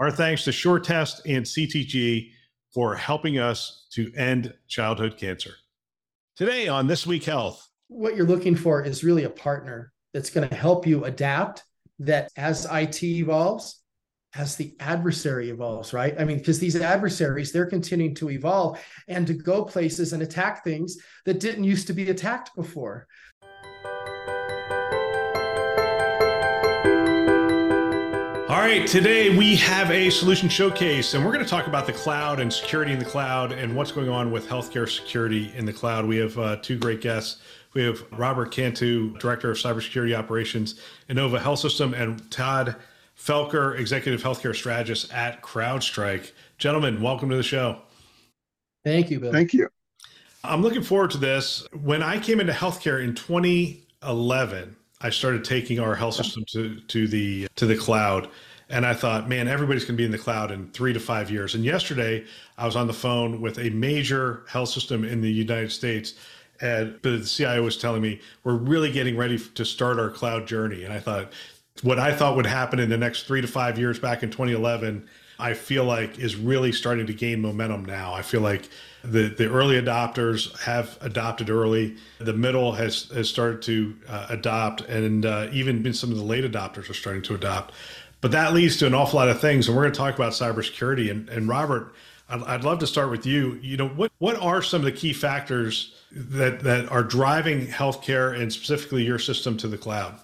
Our thanks to SureTest and CTG for helping us to end childhood cancer. Today on This Week Health. What you're looking for is really a partner that's going to help you adapt, that as IT evolves, as the adversary evolves, right? I mean, because these adversaries, they're continuing to evolve and to go places and attack things that didn't used to be attacked before. All right, today we have a solution showcase, and we're going to talk about the cloud and security in the cloud and what's going on with healthcare security in the cloud. We have uh, two great guests. We have Robert Cantu, Director of Cybersecurity Operations, Inova Health System, and Todd Felker, Executive Healthcare Strategist at CrowdStrike. Gentlemen, welcome to the show. Thank you, Bill. Thank you. I'm looking forward to this. When I came into healthcare in 2011, I started taking our health system to to the to the cloud. And I thought, man, everybody's going to be in the cloud in three to five years. And yesterday, I was on the phone with a major health system in the United States, and the CIO was telling me we're really getting ready to start our cloud journey. And I thought, what I thought would happen in the next three to five years back in 2011, I feel like is really starting to gain momentum now. I feel like the the early adopters have adopted early. The middle has has started to uh, adopt, and uh, even some of the late adopters are starting to adopt. But that leads to an awful lot of things, and we're going to talk about cybersecurity. And, and Robert, I'd, I'd love to start with you. You know, what what are some of the key factors that that are driving healthcare and specifically your system to the cloud?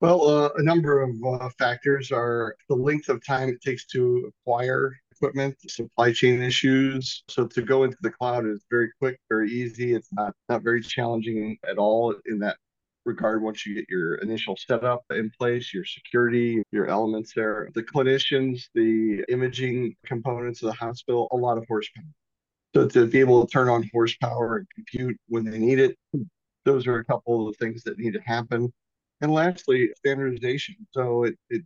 Well, uh, a number of uh, factors are the length of time it takes to acquire equipment, supply chain issues. So to go into the cloud is very quick, very easy. It's not not very challenging at all in that regard once you get your initial setup in place, your security, your elements there. The clinicians, the imaging components of the hospital, a lot of horsepower. So to be able to turn on horsepower and compute when they need it, those are a couple of the things that need to happen. And lastly, standardization. So it, it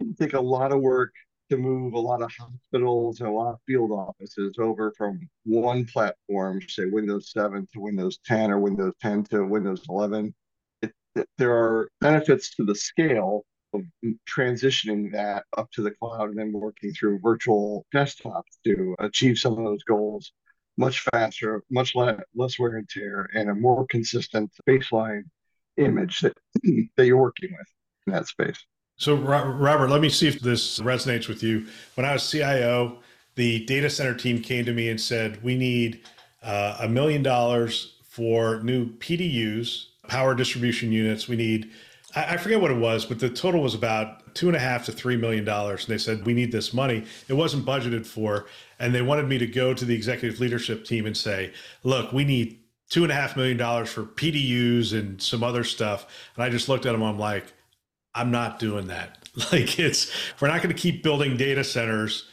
can take a lot of work to move a lot of hospitals and a lot of field offices over from one platform, say Windows 7 to Windows 10 or Windows 10 to Windows 11. It, there are benefits to the scale of transitioning that up to the cloud and then working through virtual desktops to achieve some of those goals much faster, much less, less wear and tear, and a more consistent baseline image that, that you're working with in that space. So, Robert, let me see if this resonates with you. When I was CIO, the data center team came to me and said, We need uh, a million dollars for new PDUs, power distribution units. We need, I, I forget what it was, but the total was about two and a half to three million dollars. And they said, We need this money. It wasn't budgeted for. And they wanted me to go to the executive leadership team and say, Look, we need two and a half million dollars for PDUs and some other stuff. And I just looked at them. I'm like, I'm not doing that. Like it's we're not going to keep building data centers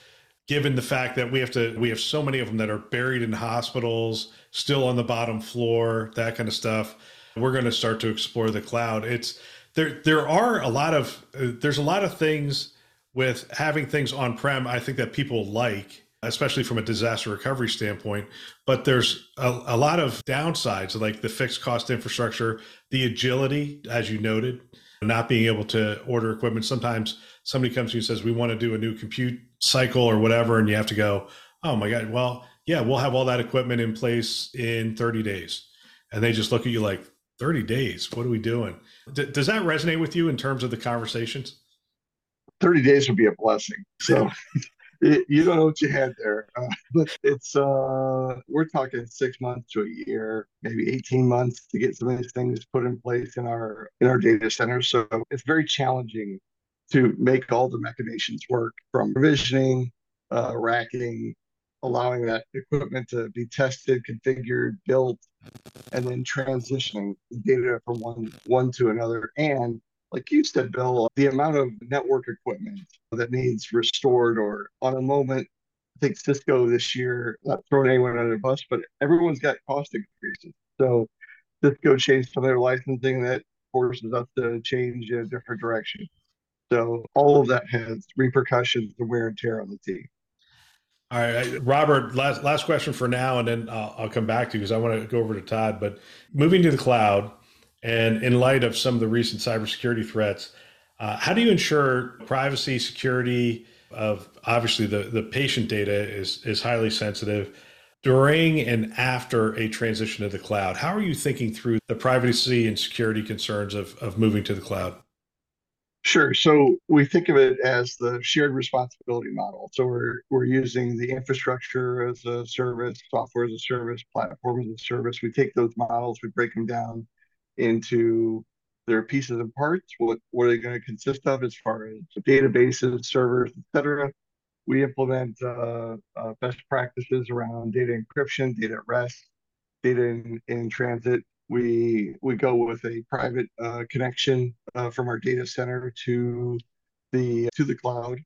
given the fact that we have to we have so many of them that are buried in hospitals, still on the bottom floor, that kind of stuff. We're going to start to explore the cloud. It's there there are a lot of uh, there's a lot of things with having things on prem I think that people like especially from a disaster recovery standpoint. But there's a, a, lot of downsides, like the fixed cost infrastructure, the agility, as you noted, not being able to order equipment. Sometimes somebody comes to you and says, We want to do a new compute cycle or whatever. And you have to go, Oh my God, well, yeah, we'll have all that equipment in place in 30 days. And they just look at you like, 30 days, what are we doing? D- does that resonate with you in terms of the conversations? 30 days would be a blessing. So it, you don't know what you had there. Uh, but it's uh, we're talking six months to a year, maybe 18 months to get some of these things put in place in our in our data centers. So it's very challenging to make all the machinations work from provisioning, uh, racking, allowing that equipment to be tested, configured, built, and then transitioning the data from one one to another and like you said, Bill, the amount of network equipment that needs restored or on a moment, I think Cisco this year, not throwing anyone under the bus, but everyone's got cost increases. So Cisco changed some of their licensing that forces us to change in a different direction. So all of that has repercussions and wear and tear on the team. All right, Robert. Last last question for now, and then I'll, I'll come back to you because I want to go over to Todd. But moving to the cloud, and in light of some of the recent cybersecurity threats, uh, how do you ensure privacy, security of obviously the, the patient data is, is highly sensitive during and after a transition to the cloud? How are you thinking through the privacy and security concerns of, of moving to the cloud? Sure. So we think of it as the shared responsibility model. So we're we're using the infrastructure as a service, software as a service, platform as a service. We take those models, we break them down into their pieces and parts. What what are they going to consist of as far as databases, servers, etc. We implement uh, uh, best practices around data encryption, data at rest, data in, in transit, we we go with a private uh, connection uh, from our data center to the to the cloud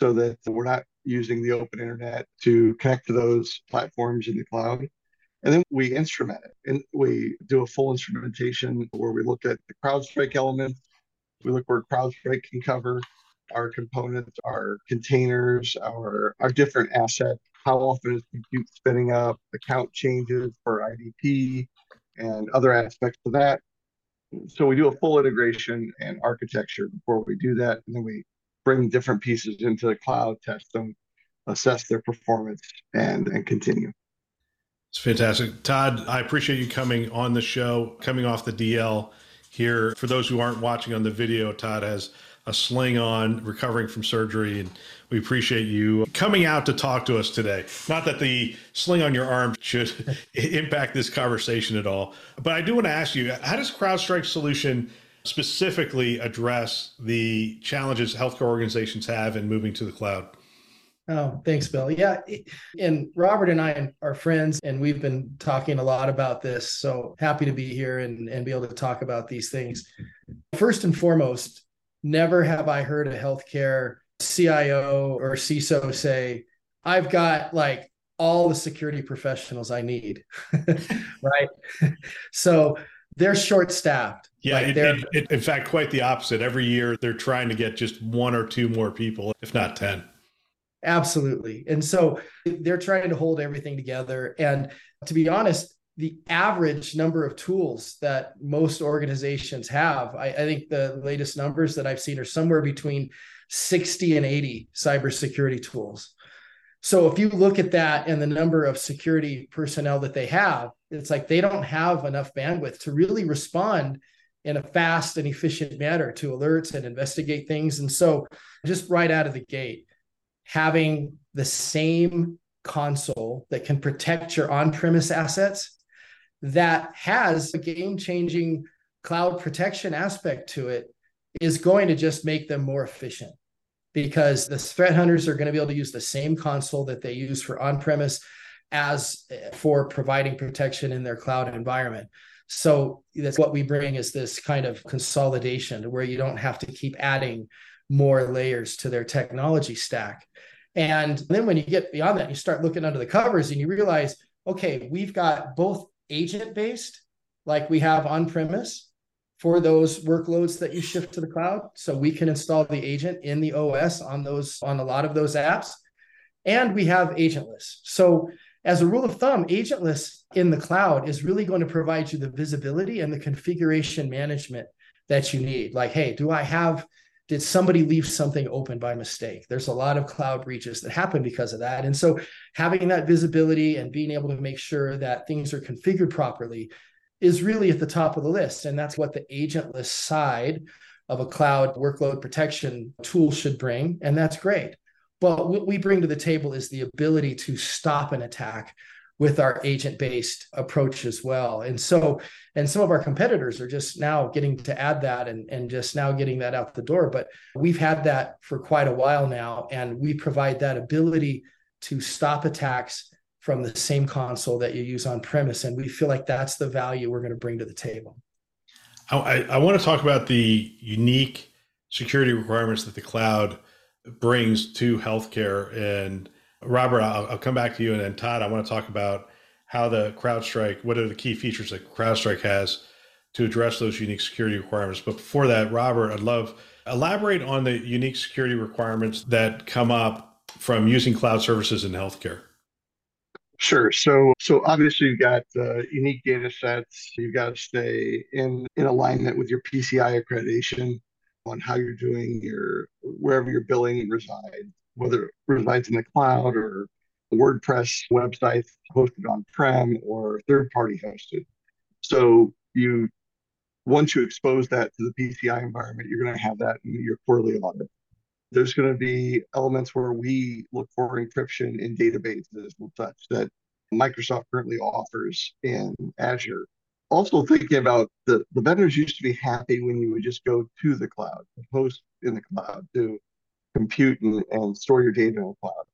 so that we're not using the open internet to connect to those platforms in the cloud and then we instrument it and we do a full instrumentation where we look at the CrowdStrike elements we look where CrowdStrike can cover our components our containers our our different assets how often is compute spinning up account changes for idp and other aspects of that. So we do a full integration and architecture before we do that, and then we bring different pieces into the cloud, test them, assess their performance, and and continue. It's fantastic, Todd. I appreciate you coming on the show, coming off the DL here. For those who aren't watching on the video, Todd has a sling on, recovering from surgery, and we appreciate you coming out to talk to us today. Not that the sling on your arm should impact this conversation at all, but I do want to ask you how does CrowdStrike Solution specifically address the challenges healthcare organizations have in moving to the cloud? Oh, thanks, Bill. Yeah. And Robert and I are friends, and we've been talking a lot about this. So happy to be here and, and be able to talk about these things. First and foremost, never have I heard a healthcare CIO or CISO say, I've got like all the security professionals I need. right. so they're short staffed. Yeah, like it, it, in fact, quite the opposite. Every year they're trying to get just one or two more people, if not 10. Absolutely. And so they're trying to hold everything together. And to be honest, the average number of tools that most organizations have, I, I think the latest numbers that I've seen are somewhere between 60 and 80 cybersecurity tools. So if you look at that and the number of security personnel that they have, it's like they don't have enough bandwidth to really respond in a fast and efficient manner to alerts and investigate things. And so just right out of the gate, having the same console that can protect your on-premise assets that has a game-changing cloud protection aspect to it is going to just make them more efficient because the threat hunters are going to be able to use the same console that they use for on-premise as eh, for providing protection in their cloud environment. So that's what we bring is this kind of consolidation to where you don't have to keep adding more layers to their technology stack. And then when you get beyond that, you start looking under the covers and you realize, okay, we've got both agent based, like we have on premise, for those workloads that you shift to the cloud. So we can install the agent in the OS on those on a lot of those apps. And we have agentless. So as a rule of thumb, agentless in the cloud is really going to provide you the visibility and the configuration management that you need. Like, hey, do I have did somebody leave something open by mistake? There's a lot of cloud breaches that happen because of that. And so having that visibility and being able to make sure that things are configured properly is really at the top of the list. And that's what the agentless side of a cloud workload protection tool should bring. And that's great. But what we bring to the table is the ability to stop an attack with our agent based approach as well. And so, and some of our competitors are just now getting to add that and, and just now getting that out the door. But we've had that for quite a while now. And we provide that ability to stop attacks from the same console that you use on premise. And we feel like that's the value we're going to bring to the table. I, I want to talk about the unique security requirements that the cloud brings to healthcare. And Robert, I'll, I'll come back to you. And then Todd, I want to talk about how the CrowdStrike, what are the key features that CrowdStrike has to address those unique security requirements. But before that, Robert, I'd love elaborate on the unique security requirements that come up from using cloud services in healthcare. Sure. So, so obviously you've got uh, unique data sets. You've got to stay in in alignment with your PCI accreditation on how you're doing your wherever your billing resides, whether it resides in the cloud or WordPress websites hosted on prem or third party hosted. So you once you expose that to the PCI environment, you're going to have that in your quarterly audit. There's going to be elements where we look for encryption in databases and such that Microsoft currently offers in Azure. Also thinking about the, the vendors used to be happy when you would just go to the cloud, host in the cloud to compute and, and store your data in the cloud.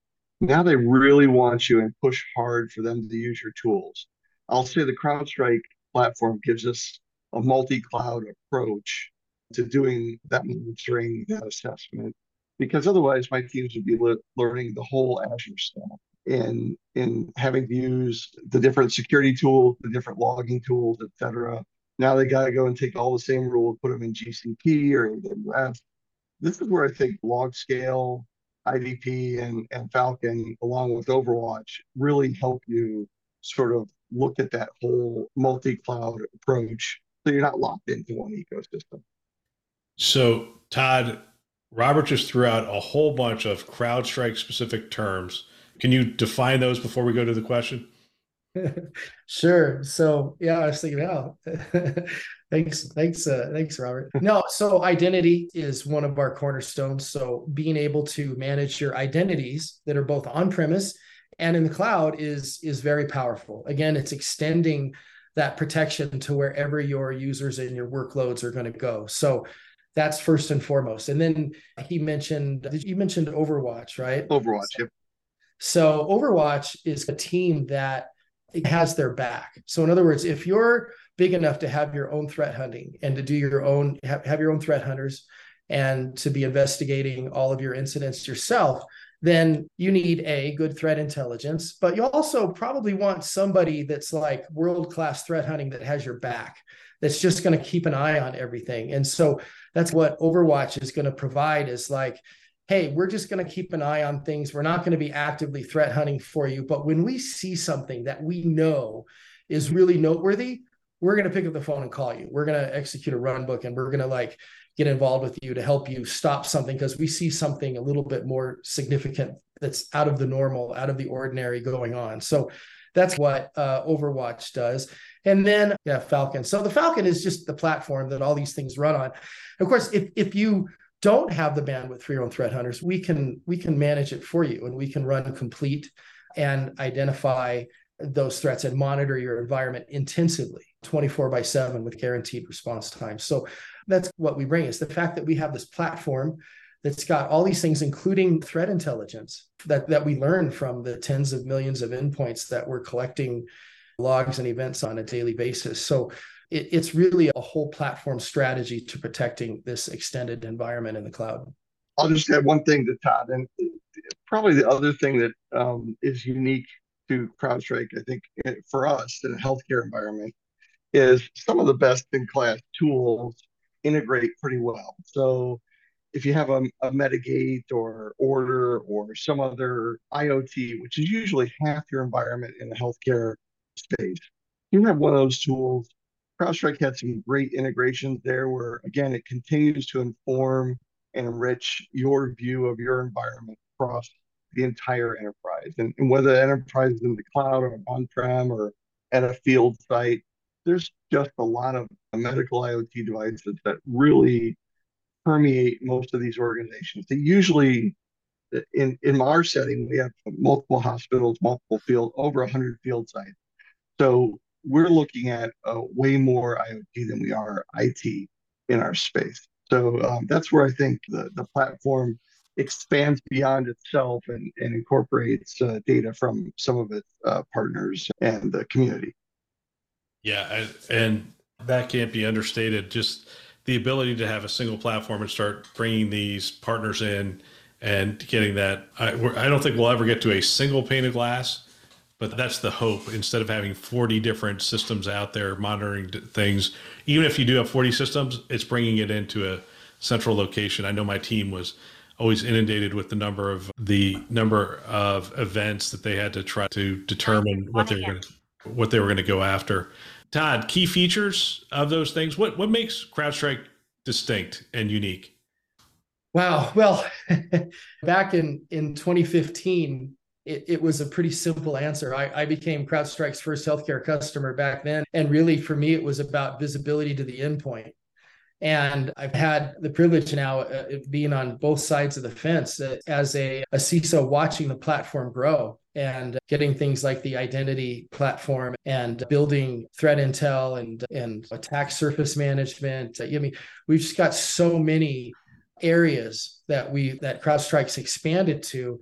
Now they really want you and push hard for them to use your tools. I'll say the CrowdStrike platform gives us a multi-cloud approach to doing that monitoring, that assessment, because otherwise my teams would be le- learning the whole Azure stack and in having to use the different security tools, the different logging tools, et cetera. Now they got to go and take all the same rules, put them in GCP or AWS. This is where I think LogScale, IDP, and, and Falcon, along with Overwatch, really help you sort of look at that whole multi-cloud approach so you're not locked into one ecosystem. So, Todd, Robert just threw out a whole bunch of CrowdStrike specific terms. Can you define those before we go to the question? sure. So, yeah, I was thinking, oh, thanks, thanks, uh, thanks, Robert. No, so identity is one of our cornerstones. So, being able to manage your identities that are both on premise and in the cloud is is very powerful. Again, it's extending that protection to wherever your users and your workloads are going to go. So that's first and foremost. And then he mentioned you mentioned Overwatch, right? Overwatch, yep. So Overwatch is a team that has their back. So in other words, if you're big enough to have your own threat hunting and to do your own have, have your own threat hunters and to be investigating all of your incidents yourself, then you need a good threat intelligence, but you also probably want somebody that's like world class threat hunting that has your back, that's just going to keep an eye on everything. And so that's what Overwatch is going to provide is like, hey, we're just going to keep an eye on things. We're not going to be actively threat hunting for you. But when we see something that we know is really noteworthy, we're going to pick up the phone and call you. We're going to execute a run book and we're going to like get involved with you to help you stop something because we see something a little bit more significant that's out of the normal, out of the ordinary going on. So that's what uh, Overwatch does. And then, yeah, Falcon. So the Falcon is just the platform that all these things run on. Of course, if if you don't have the bandwidth for your own threat hunters, we can we can manage it for you, and we can run complete and identify those threats and monitor your environment intensively 24 by 7 with guaranteed response time. So that's what we bring is the fact that we have this platform that's got all these things including threat intelligence that that we learn from the tens of millions of endpoints that we're collecting logs and events on a daily basis. So it, it's really a whole platform strategy to protecting this extended environment in the cloud. I'll just add one thing to todd and probably the other thing that um, is unique to CrowdStrike, I think for us in a healthcare environment, is some of the best in class tools integrate pretty well. So if you have a, a Medigate or Ordr or some other IoT, which is usually half your environment in the healthcare space, you have one of those tools. CrowdStrike had some great integrations there where, again, it continues to inform and enrich your view of your environment across the entire enterprise. And, and whether the enterprise is in the cloud or on-prem or at a field site, there's just a lot of medical IoT devices that really permeate most of these organizations. They usually, in, in our setting, we have multiple hospitals, multiple field, over 100 field sites. So we're looking at uh, way more IoT than we are IT in our space. So um, that's where I think the, the platform expands beyond itself and, and incorporates uh, data from some of its uh, partners and the community. Yeah, and That can't be understated. Just the ability to have a single platform and start bringing these partners in and getting that. I, I don't think we'll ever get to a single pane of glass, but that's the hope. Instead of having 40 different systems out there monitoring things, even if you do have 40 systems, it's bringing it into a central location. I know my team was always inundated with the number of the number of events that they had to try to determine what they were going to, what they were going to go after. Todd, key features of those things. What what makes CrowdStrike distinct and unique? Wow. Well, back in in 2015, it, it, was a pretty simple answer. I, I, became CrowdStrike's first healthcare customer back then. And really, for me, it was about visibility to the endpoint. And I've had the privilege now uh, being on both sides of the fence uh, as a, a CISO watching the platform grow and getting things like the identity platform and building threat intel and, and attack surface management. I mean, we've just got so many areas that we that CrowdStrike's expanded to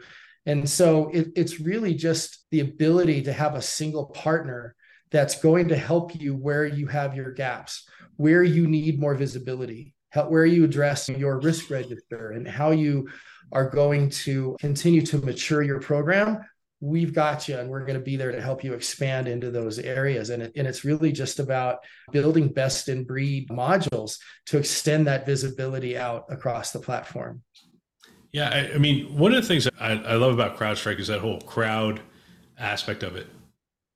and so it, it's really just the ability to have a single partner that's going to help you where you have your gaps, where you need more visibility, how, where you address your risk register, and how you are going to continue to mature your program. We've got you, and we're going to be there to help you expand into those areas. And, it, and it's really just about building best in breed modules to extend that visibility out across the platform. Yeah, I, I mean, one of the things I, I love about CrowdStrike is that whole crowd aspect of it.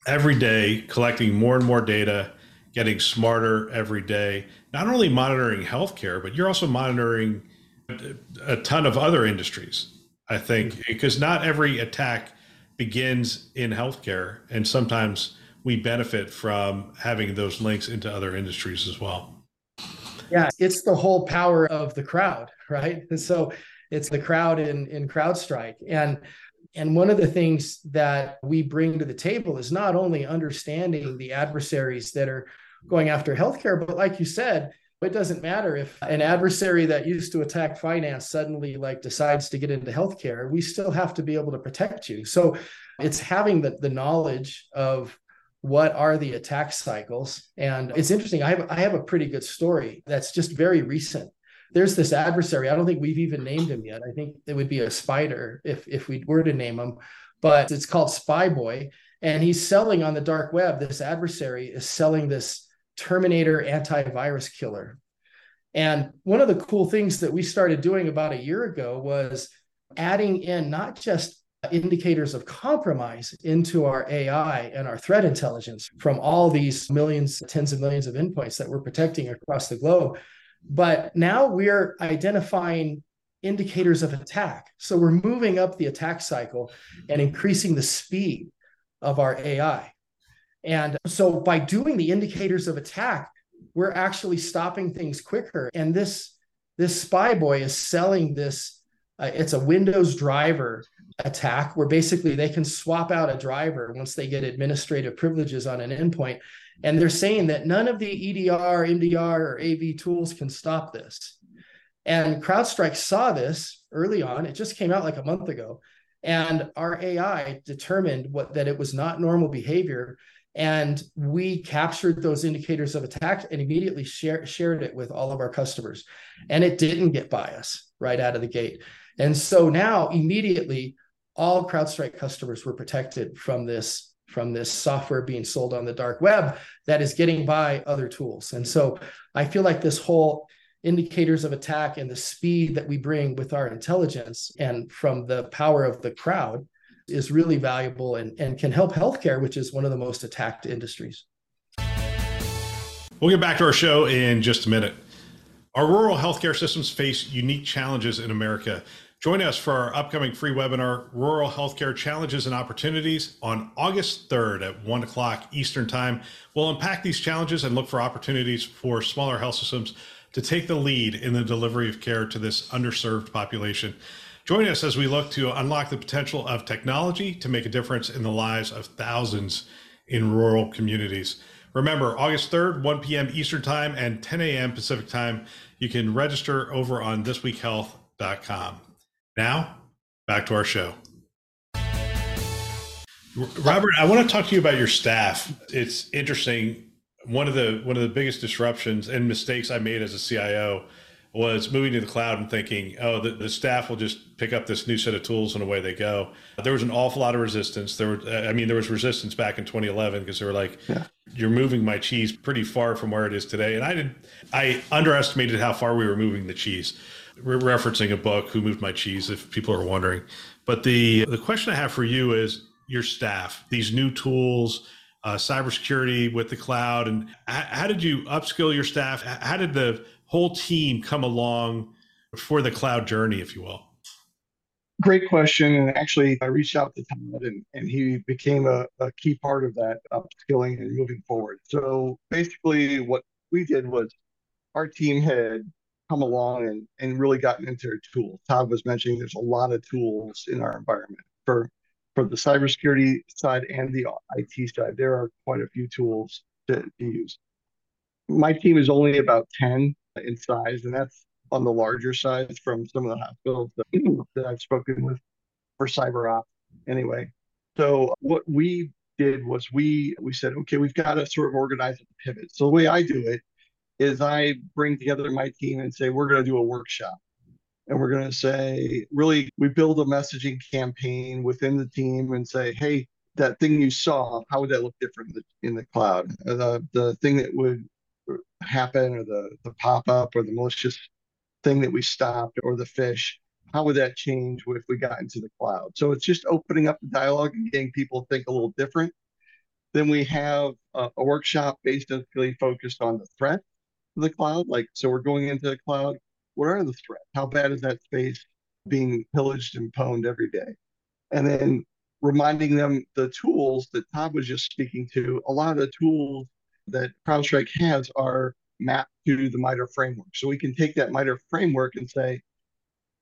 Every day, collecting more and more data, getting smarter every day, not only monitoring healthcare, but you're also monitoring a ton of other industries, I think, mm-hmm. because not every attack begins in healthcare. And sometimes we benefit from having those links into other industries as well. Yeah, it's the whole power of the crowd, right? And so it's the crowd in in CrowdStrike. And and one of the things that we bring to the table is not only understanding the adversaries that are going after healthcare, but like you said, it doesn't matter if an adversary that used to attack finance suddenly like decides to get into healthcare, we still have to be able to protect you. So it's having the, the knowledge of what are the attack cycles. And it's interesting. I have, I have a pretty good story that's just very recent there's this adversary. I don't think we've even named him yet. I think it would be a spider if if we were to name him, but it's called Spyboy, and he's selling on the dark web. This adversary is selling this Terminator antivirus killer. And one of the cool things that we started doing about a year ago was adding in not just indicators of compromise into our AI and our threat intelligence from all these millions, tens of millions of endpoints that we're protecting across the globe, but now we're identifying indicators of attack. So we're moving up the attack cycle and increasing the speed of our AI. And so by doing the indicators of attack, we're actually stopping things quicker. And this this Spyboy is selling this. Uh, it's a Windows driver attack where basically they can swap out a driver once they get administrative privileges on an endpoint and they're saying that none of the EDR, MDR, or AV tools can stop this. And CrowdStrike saw this early on. It just came out like a month ago. And our AI determined what that it was not normal behavior. And we captured those indicators of attack and immediately share, shared it with all of our customers. And it didn't get by us right out of the gate. And so now immediately all CrowdStrike customers were protected from this from this software being sold on the dark web that is getting by other tools. And so I feel like this whole indicators of attack and the speed that we bring with our intelligence and from the power of the crowd is really valuable and, and can help healthcare, which is one of the most attacked industries. We'll get back to our show in just a minute. Our rural healthcare systems face unique challenges in America. Join us for our upcoming free webinar, Rural Healthcare Challenges and Opportunities, on August 3rd at 1 o'clock Eastern Time. We'll unpack these challenges and look for opportunities for smaller health systems to take the lead in the delivery of care to this underserved population. Join us as we look to unlock the potential of technology to make a difference in the lives of thousands in rural communities. Remember, August 3rd, 1 p.m. Eastern Time and 10 a.m. Pacific Time. You can register over on thisweekhealth.com. Now, back to our show. Robert, I want to talk to you about your staff. It's interesting. one of the one of the biggest disruptions and mistakes I made as a CIO was moving to the cloud and thinking, oh, the, the staff will just pick up this new set of tools and away they go. There was an awful lot of resistance. There were, I mean, there was resistance back in 2011 because they were like, yeah. you're moving my cheese pretty far from where it is today. And I did, I underestimated how far we were moving the cheese. We're referencing a book, Who Moved My Cheese, if people are wondering. But the the question I have for you is your staff, these new tools, uh, cybersecurity with the cloud, and how, how did you upskill your staff? How did the whole team come along for the cloud journey, if you will? Great question. And actually, I reached out to Todd and, and he became a, a key part of that upskilling and moving forward. So basically, what we did was our team had come along and, and really gotten into their tools. Todd was mentioning there's a lot of tools in our environment for for the cybersecurity side and the IT side. There are quite a few tools to, to use. My team is only about 10 in size, and that's on the larger size from some of the hospitals that, that I've spoken with for cyber op anyway. So what we did was we we said, okay, we've got to sort of organize and pivot. So the way I do it is I bring together my team and say, we're going to do a workshop. And we're going to say, really, we build a messaging campaign within the team and say, hey, that thing you saw, how would that look different in the, in the cloud? The, the thing that would happen or the, the pop up or the malicious thing that we stopped or the phish how would that change if we got into the cloud? So it's just opening up the dialogue and getting people think a little different. Then we have a, a workshop basically focused on the threat of the cloud. Like, so we're going into the cloud. What are the threats? How bad is that space being pillaged and pwned every day? And then reminding them the tools that Todd was just speaking to. A lot of the tools that CrowdStrike has are mapped to the MITRE framework. So we can take that MITRE framework and say,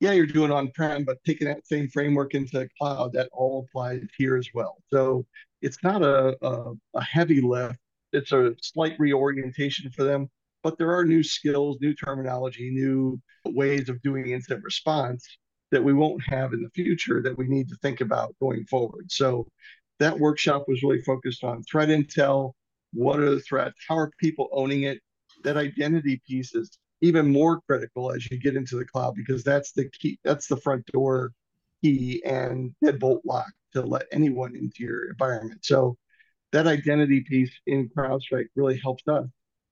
yeah, you're doing on-prem, but taking that same framework into the cloud, that all applies here as well. So it's not a, a, a heavy lift. It's a slight reorientation for them, but there are new skills, new terminology, new ways of doing incident response that we won't have in the future that we need to think about going forward. So that workshop was really focused on threat intel, what are the threats? How are people owning it? That identity piece is even more critical as you get into the cloud because that's the key, that's the front door key and deadbolt lock to let anyone into your environment. So that identity piece in CrowdStrike really helps us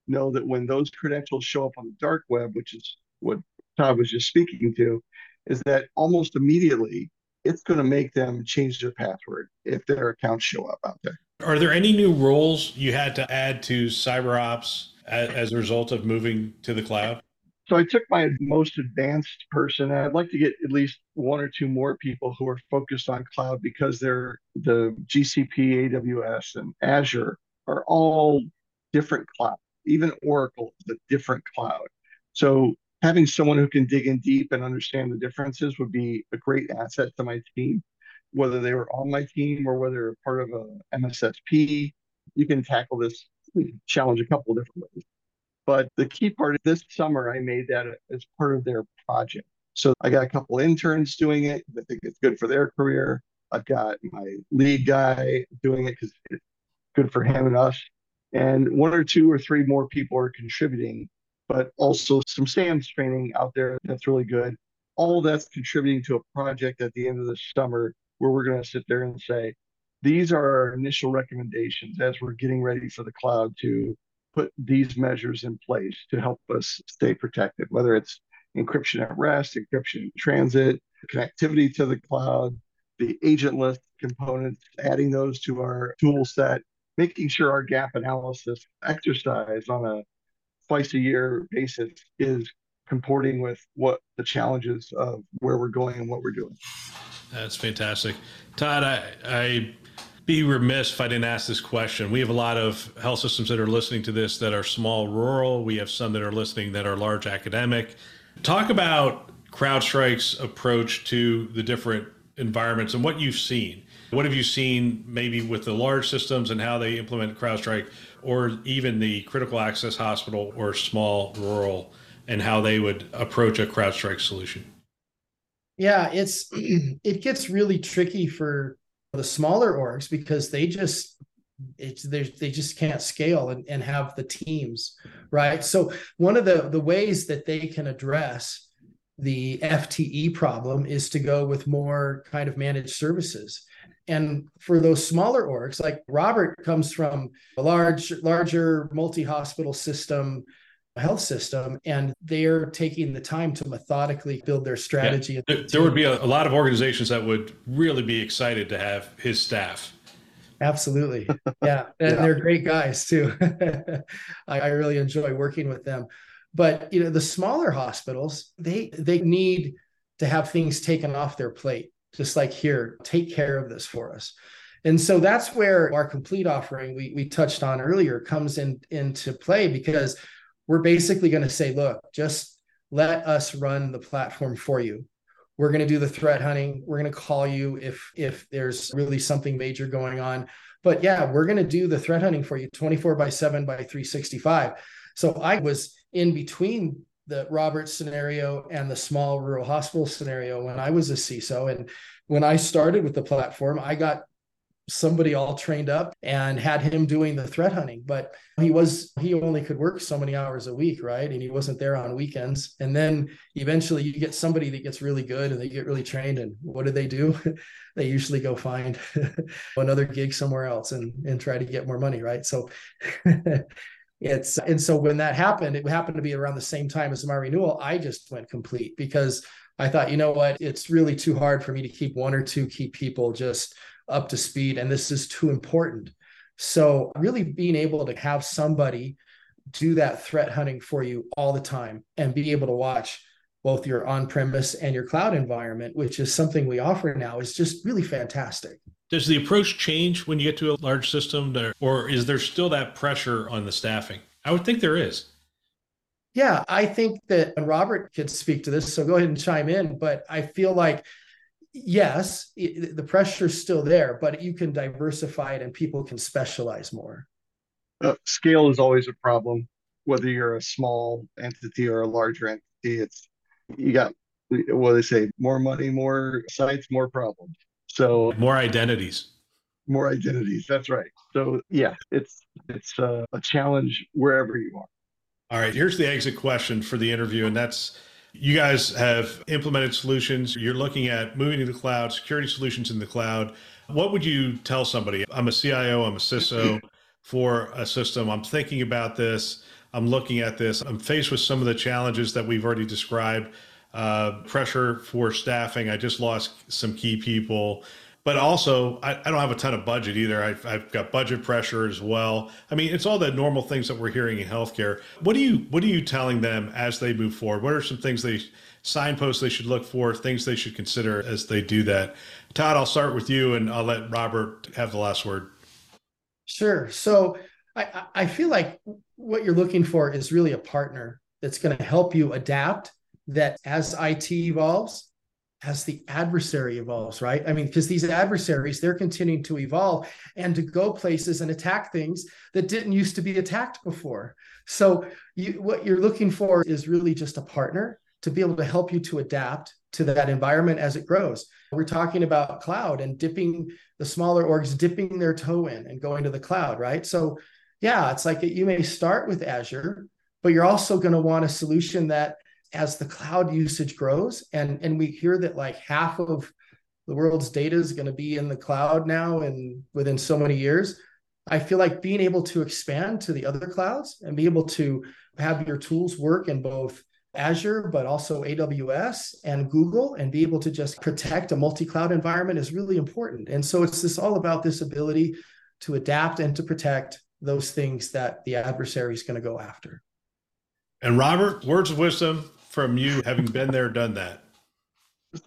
know that when those credentials show up on the dark web, which is what Todd was just speaking to, is that almost immediately it's going to make them change their password if their accounts show up out there. Are there any new roles you had to add to CyberOps as, as a result of moving to the cloud? So I took my most advanced person, and I'd like to get at least one or two more people who are focused on cloud because they're the GCP, AWS, and Azure are all different cloud. Even Oracle is a different cloud. So having someone who can dig in deep and understand the differences would be a great asset to my team whether they were on my team or whether part of a MSSP. You can tackle this challenge a couple of different ways. But the key part of this summer, I made that as part of their project. So I got a couple interns doing it. I think it's good for their career. I've got my lead guy doing it because it's good for him and us. And one or two or three more people are contributing, but also some SANS training out there that's really good. All that's contributing to a project at the end of the summer where we're going to sit there and say, these are our initial recommendations as we're getting ready for the cloud to put these measures in place to help us stay protected, whether it's encryption at rest, encryption in transit, connectivity to the cloud, the agentless components, adding those to our tool set, making sure our gap analysis exercise on a twice a year basis is comporting with what the challenges of where we're going and what we're doing. That's fantastic. Todd, I, I be remiss if I didn't ask this question. We have a lot of health systems that are listening to this that are small rural. We have some that are listening that are large academic. Talk about CrowdStrike's approach to the different environments and what you've seen. What have you seen maybe with the large systems and how they implement CrowdStrike, or even the critical access hospital or small rural, and how they would approach a CrowdStrike solution? Yeah, it's it gets really tricky for the smaller orgs because they just it's they they just can't scale and, and have the teams right? So one of the the ways that they can address the fte problem is to go with more kind of managed services. And for those smaller orgs like robert comes from a large larger multi-hospital system health system and they're taking the time to methodically build their strategy yeah. there, there, would be a, a lot of organizations that would really be excited to have his staff Absolutely. Yeah. And yeah. they're great guys too. I, I really enjoy working with them. But you know, the smaller hospitals, they they need to have things taken off their plate, just like here, take care of this for us. And so that's where our complete offering we, we touched on earlier comes in into play because we're basically going to say, look, just let us run the platform for you. We're going to do the threat hunting. We're going to call you if if there's really something major going on. But yeah we're going to do the threat hunting for you 24 by 7 by 365 so i was in between the robert scenario and the small rural hospital scenario when i was a ciso and when i started with the platform i got somebody all trained up and had him doing the threat hunting. But he was he only could work so many hours a week right? And he wasn't there on weekends. And then eventually you get somebody that gets really good and they get really trained. And what do they do? They usually go find another gig somewhere else and and try to get more money right? So it's and so when that happened it happened to be around the same time as my renewal. I just went complete because i thought you know what? It's really too hard for me to keep one or two key people just up to speed and this is too important. So really being able to have somebody do that threat hunting for you all the time and be able to watch both your on-premise and your cloud environment which is something we offer now is just really fantastic. Does the approach change when you get to a large system or is there still that pressure on the staffing? I would think there is. Yeah i think that robert could speak to this so go ahead and chime in but i feel like yes, it, the pressure's still there, but you can diversify it and people can specialize more. Uh, scale is always a problem, whether you're a small entity or a larger entity. It's you got what they say: more money, more sites, more problems. So more identities. More identities. That's right. So yeah, it's it's uh, a challenge wherever you are. All right. Here's the exit question for the interview, and that's you guys have implemented solutions. You're looking at moving to the cloud, security solutions in the cloud. What would you tell somebody? I'm a CIO, I'm a CISO for a system. I'm thinking about this. I'm looking at this. I'm faced with some of the challenges that we've already described. Uh, pressure for staffing. I just lost some key people but also I, I, don't have a ton of budget either. I've, I've, got budget pressure as well. I mean, it's all the normal things that we're hearing in healthcare. What are you What are you telling them as they move forward? What are some things they signposts they should look for? Things they should consider as they do that. Todd, I'll start with you, and I'll let Robert have the last word. Sure. So I, I feel like what you're looking for is really a partner that's going to help you adapt. That as IT evolves, as the adversary evolves, right? I mean, because these adversaries, they're continuing to evolve and to go places and attack things that didn't used to be attacked before. So, you, what you're looking for is really just a partner to be able to help you to adapt to that environment as it grows. We're talking about cloud and dipping the smaller orgs, dipping their toe in and going to the cloud, right? So, yeah, it's like you may start with Azure, but you're also going to want a solution that as the cloud usage grows and and we hear that like half of the world's data is going to be in the cloud now and within so many years i feel like being able to expand to the other clouds and be able to have your tools work in both azure but also aws and google and be able to just protect a multi-cloud environment is really important. And so it's this all about this ability to adapt and to protect those things that the adversary is going to go after. And robert words of wisdom from you having been there, done that?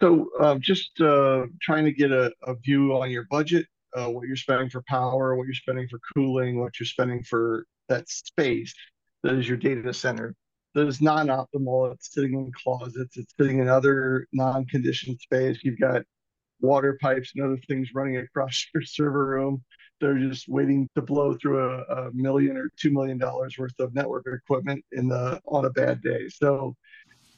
So, uh, just uh, trying to get a, a, view on your budget, uh, what you're spending for power, what you're spending for cooling, what you're spending for that space that is your data center. That is non optimal. It's sitting in closets, it's sitting in other non conditioned space. You've got water pipes and other things running across your server room. They're just waiting to blow through a, a million or two million dollars worth of network equipment in the on a bad day. So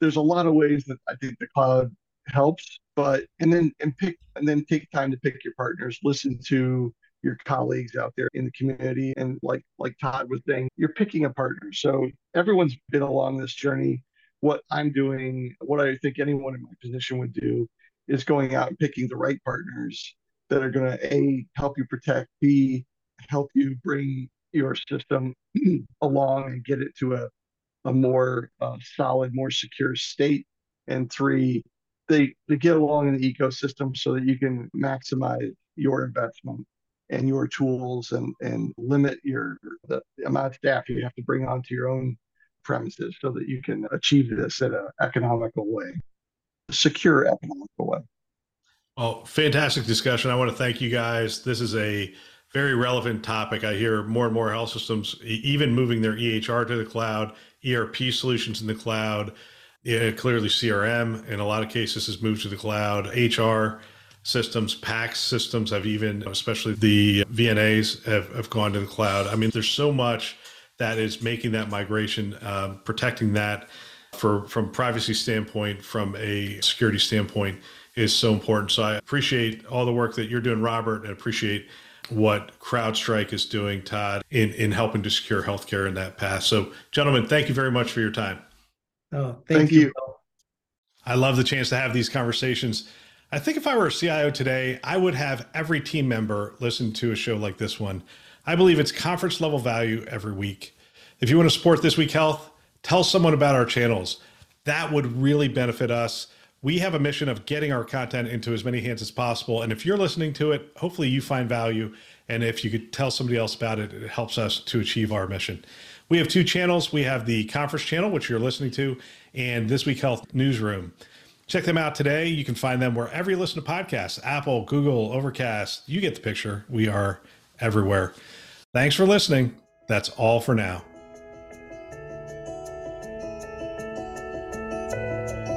there's a lot of ways that I think the cloud helps, but and then and pick and then take time to pick your partners. Listen to your colleagues out there in the community. And like like Todd was saying, you're picking a partner. So everyone's been along this journey. What I'm doing, what I think anyone in my position would do, is going out and picking the right partners that are going to a help you protect, b help you bring your system along and get it to a a more uh, solid, more secure state, and three, they they get along in the ecosystem so that you can maximize your investment and your tools and and limit your the amount of staff you have to bring onto your own premises so that you can achieve this in an economical way, a secure economical way. Well, fantastic discussion. I want to thank you guys. This is a very relevant topic. I hear more and more health systems even moving their EHR to the cloud, ERP solutions in the cloud. Yeah, clearly CRM in a lot of cases has moved to the cloud. HR systems, PACS systems have even, especially the VNAs, have, have gone to the cloud. I mean, there's so much that is making that migration, um, protecting that for from privacy standpoint, from a security standpoint, is so important. So I appreciate all the work that you're doing, Robert, and appreciate what CrowdStrike is doing, Todd, in, in helping to secure healthcare in that path. So, gentlemen, thank you very much for your time. Oh, thank, thank you. you. I love the chance to have these conversations. I think if I were a CIO today, I would have every team member listen to a show like this one. I believe it's conference level value every week. If you want to support This Week Health, tell someone about our channels. That would really benefit us. We have a mission of getting our content into as many hands as possible. And if you're listening to it, hopefully you find value. And if you could tell somebody else about it, it helps us to achieve our mission. We have two channels. We have the conference channel, which you're listening to, and This Week Health Newsroom. Check them out today. You can find them wherever you listen to podcasts Apple, Google, Overcast. You get the picture. We are everywhere. Thanks for listening. That's all for now.